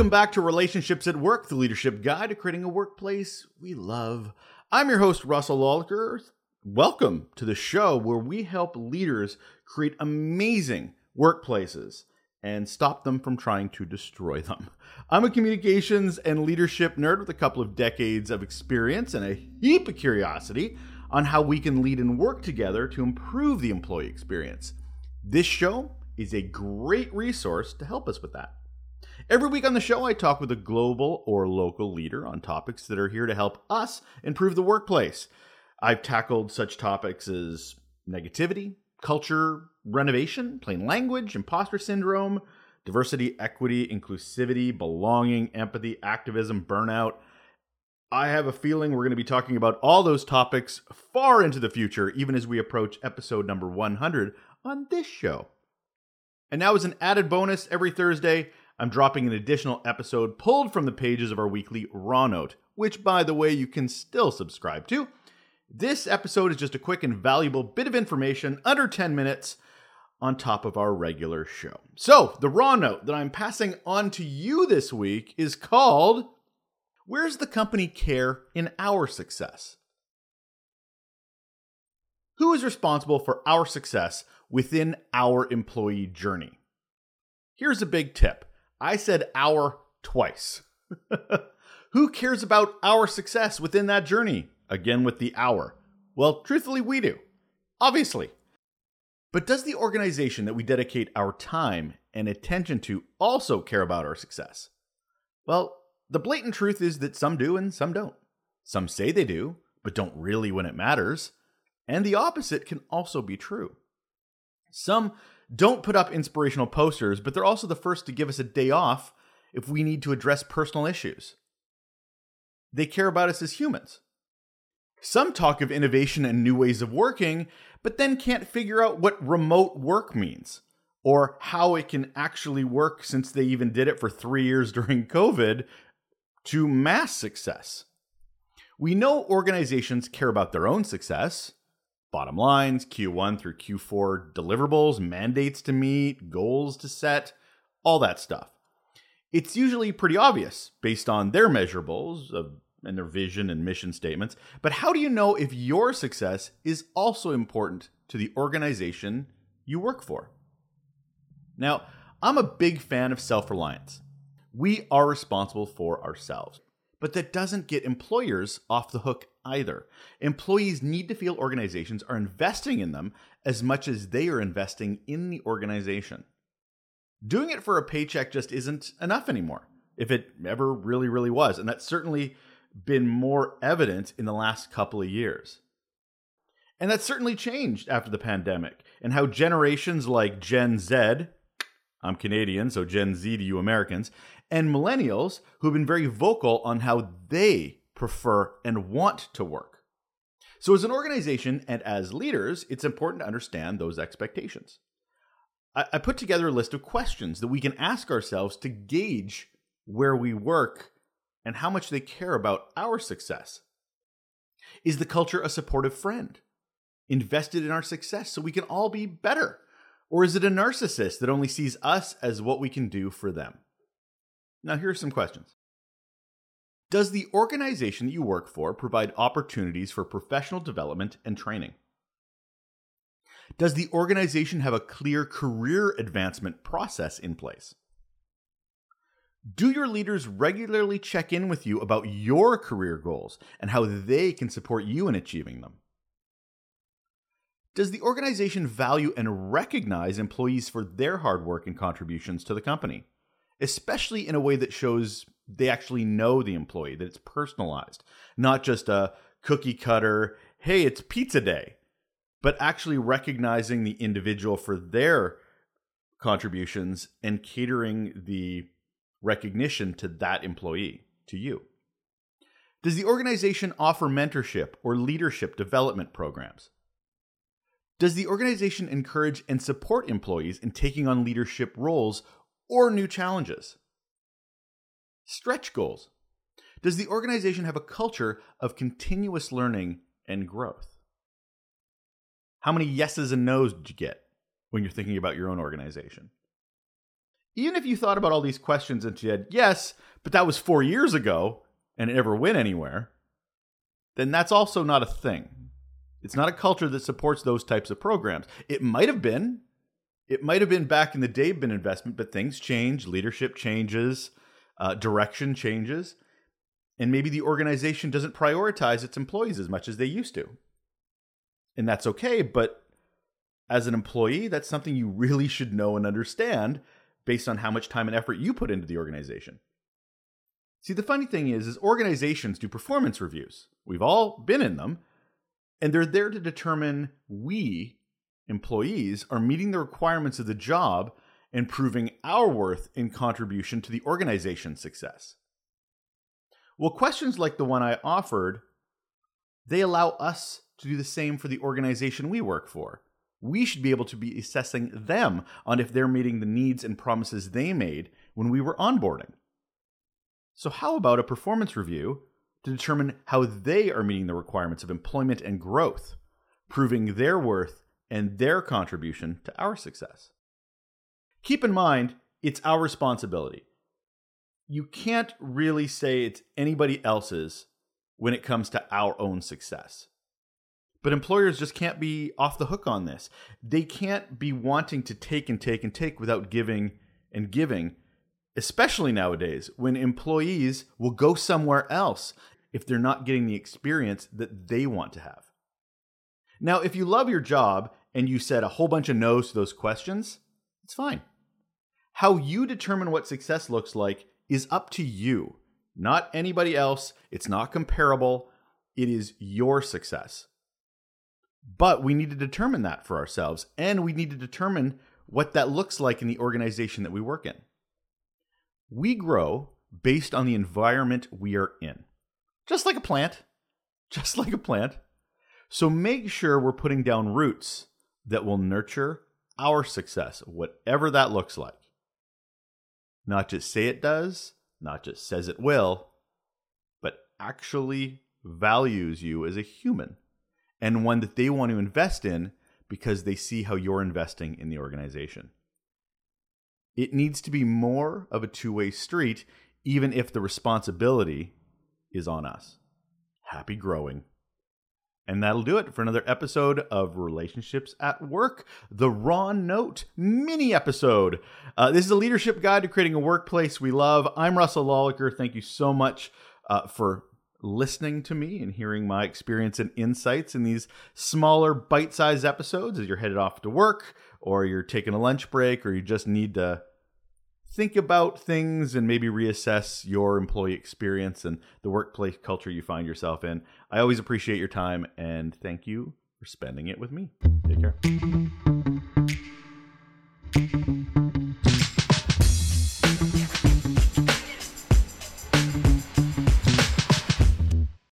Welcome back to Relationships at Work, the leadership guide to creating a workplace we love. I'm your host, Russel Lolacher. Welcome to the show where we help leaders create amazing workplaces and stop them from trying to destroy them. I'm a communications and leadership nerd with a couple of decades of experience and a heap of curiosity on how we can lead and work together to improve the employee experience. This show is a great resource to help us with that. Every week on the show, I talk with a global or local leader on topics that are here to help us improve the workplace. I've tackled such topics as negativity, culture, renovation, plain language, imposter syndrome, diversity, equity, inclusivity, belonging, empathy, activism, burnout. I have a feeling we're going to be talking about all those topics far into the future, even as we approach episode number 100 on this show. And now, as an added bonus, every Thursday, I'm dropping an additional episode pulled from the pages of our weekly Raw Note, which, by the way, you can still subscribe to. This episode is just a quick and valuable bit of information under 10 minutes on top of our regular show. So, the Raw Note that I'm passing on to you this week is called Where's the Company Care in Our Success? Who is responsible for our success within our employee journey? Here's a big tip I said our twice. Who cares about our success within that journey? Again, with the our. Well, truthfully, we do. Obviously. But does the organization that we dedicate our time and attention to also care about our success? Well, the blatant truth is that some do and some don't. Some say they do, but don't really when it matters. And the opposite can also be true. Some don't put up inspirational posters, but they're also the first to give us a day off if we need to address personal issues. They care about us as humans. Some talk of innovation and new ways of working, but then can't figure out what remote work means or how it can actually work since they even did it for three years during COVID to mass success. We know organizations care about their own success, bottom lines, Q1 through Q4 deliverables, mandates to meet, goals to set, all that stuff. It's usually pretty obvious based on their measurables of, and their vision and mission statements. But how do you know if your success is also important to the organization you work for? Now, I'm a big fan of self reliance. We are responsible for ourselves. But that doesn't get employers off the hook either. Employees need to feel organizations are investing in them as much as they are investing in the organization. Doing it for a paycheck just isn't enough anymore, if it ever really, really was. And that's certainly been more evident in the last couple of years. And that's certainly changed after the pandemic, and how generations like Gen Z, I'm Canadian, so Gen Z to you Americans, and millennials who have been very vocal on how they prefer and want to work. So, as an organization and as leaders, it's important to understand those expectations. I, I put together a list of questions that we can ask ourselves to gauge where we work and how much they care about our success. Is the culture a supportive friend, invested in our success so we can all be better? Or is it a narcissist that only sees us as what we can do for them? Now, here are some questions. Does the organization that you work for provide opportunities for professional development and training? Does the organization have a clear career advancement process in place? Do your leaders regularly check in with you about your career goals and how they can support you in achieving them? Does the organization value and recognize employees for their hard work and contributions to the company? Especially in a way that shows they actually know the employee, that it's personalized, not just a cookie cutter, hey, it's pizza day, but actually recognizing the individual for their contributions and catering the recognition to that employee, to you. Does the organization offer mentorship or leadership development programs? Does the organization encourage and support employees in taking on leadership roles or new challenges? Stretch goals. Does the organization have a culture of continuous learning and growth? How many yeses and nos did you get when you're thinking about your own organization? even if you thought about all these questions and said, yes, but that was four years ago and it never went anywhere, then that's also not a thing. It's not a culture that supports those types of programs. It might have been. It might have been back in the day been investment, but things change, leadership changes, uh, direction changes, and maybe the organization doesn't prioritize its employees as much as they used to. And that's okay, but as an employee, that's something you really should know and understand based on how much time and effort you put into the organization. See, the funny thing is, is organizations do performance reviews. We've all been in them, and they're there to determine we, employees, are meeting the requirements of the job and proving our worth in contribution to the organization's success. Well, questions like the one I offered, they allow us to do the same for the organization we work for. We should be able to be assessing them on if they're meeting the needs and promises they made when we were onboarding. So, how about a performance review to determine how they are meeting the requirements of employment and growth, proving their worth and their contribution to our success? Keep in mind, it's our responsibility. You can't really say it's anybody else's when it comes to our own success. But employers just can't be off the hook on this. They can't be wanting to take and take and take without giving and giving especially nowadays when employees will go somewhere else if they're not getting the experience that they want to have. Now, if you love your job and you said a whole bunch of no's to those questions, it's fine. How you determine what success looks like is up to you, not anybody else. It's not comparable. It is your success. But we need to determine that for ourselves, and we need to determine what that looks like in the organization that we work in. We grow based on the environment we are in, just like a plant, just like a plant. So make sure we're putting down roots that will nurture our success, whatever that looks like. Not just say it does, not just says it will, but actually values you as a human and one that they want to invest in because they see how you're investing in the organization. It needs to be more of a two way street, even if the responsibility is on us. Happy growing. And that'll do it for another episode of Relationships at Work, the Raw Note mini episode. Uh, this is a leadership guide to creating a workplace we love. I'm Russel Lolacher. Thank you so much uh, for listening to me and hearing my experience and insights in these smaller bite sized episodes as you're headed off to work or you're taking a lunch break or you just need to think about things and maybe reassess your employee experience and the workplace culture you find yourself in. I always appreciate your time and thank you for spending it with me. Take care.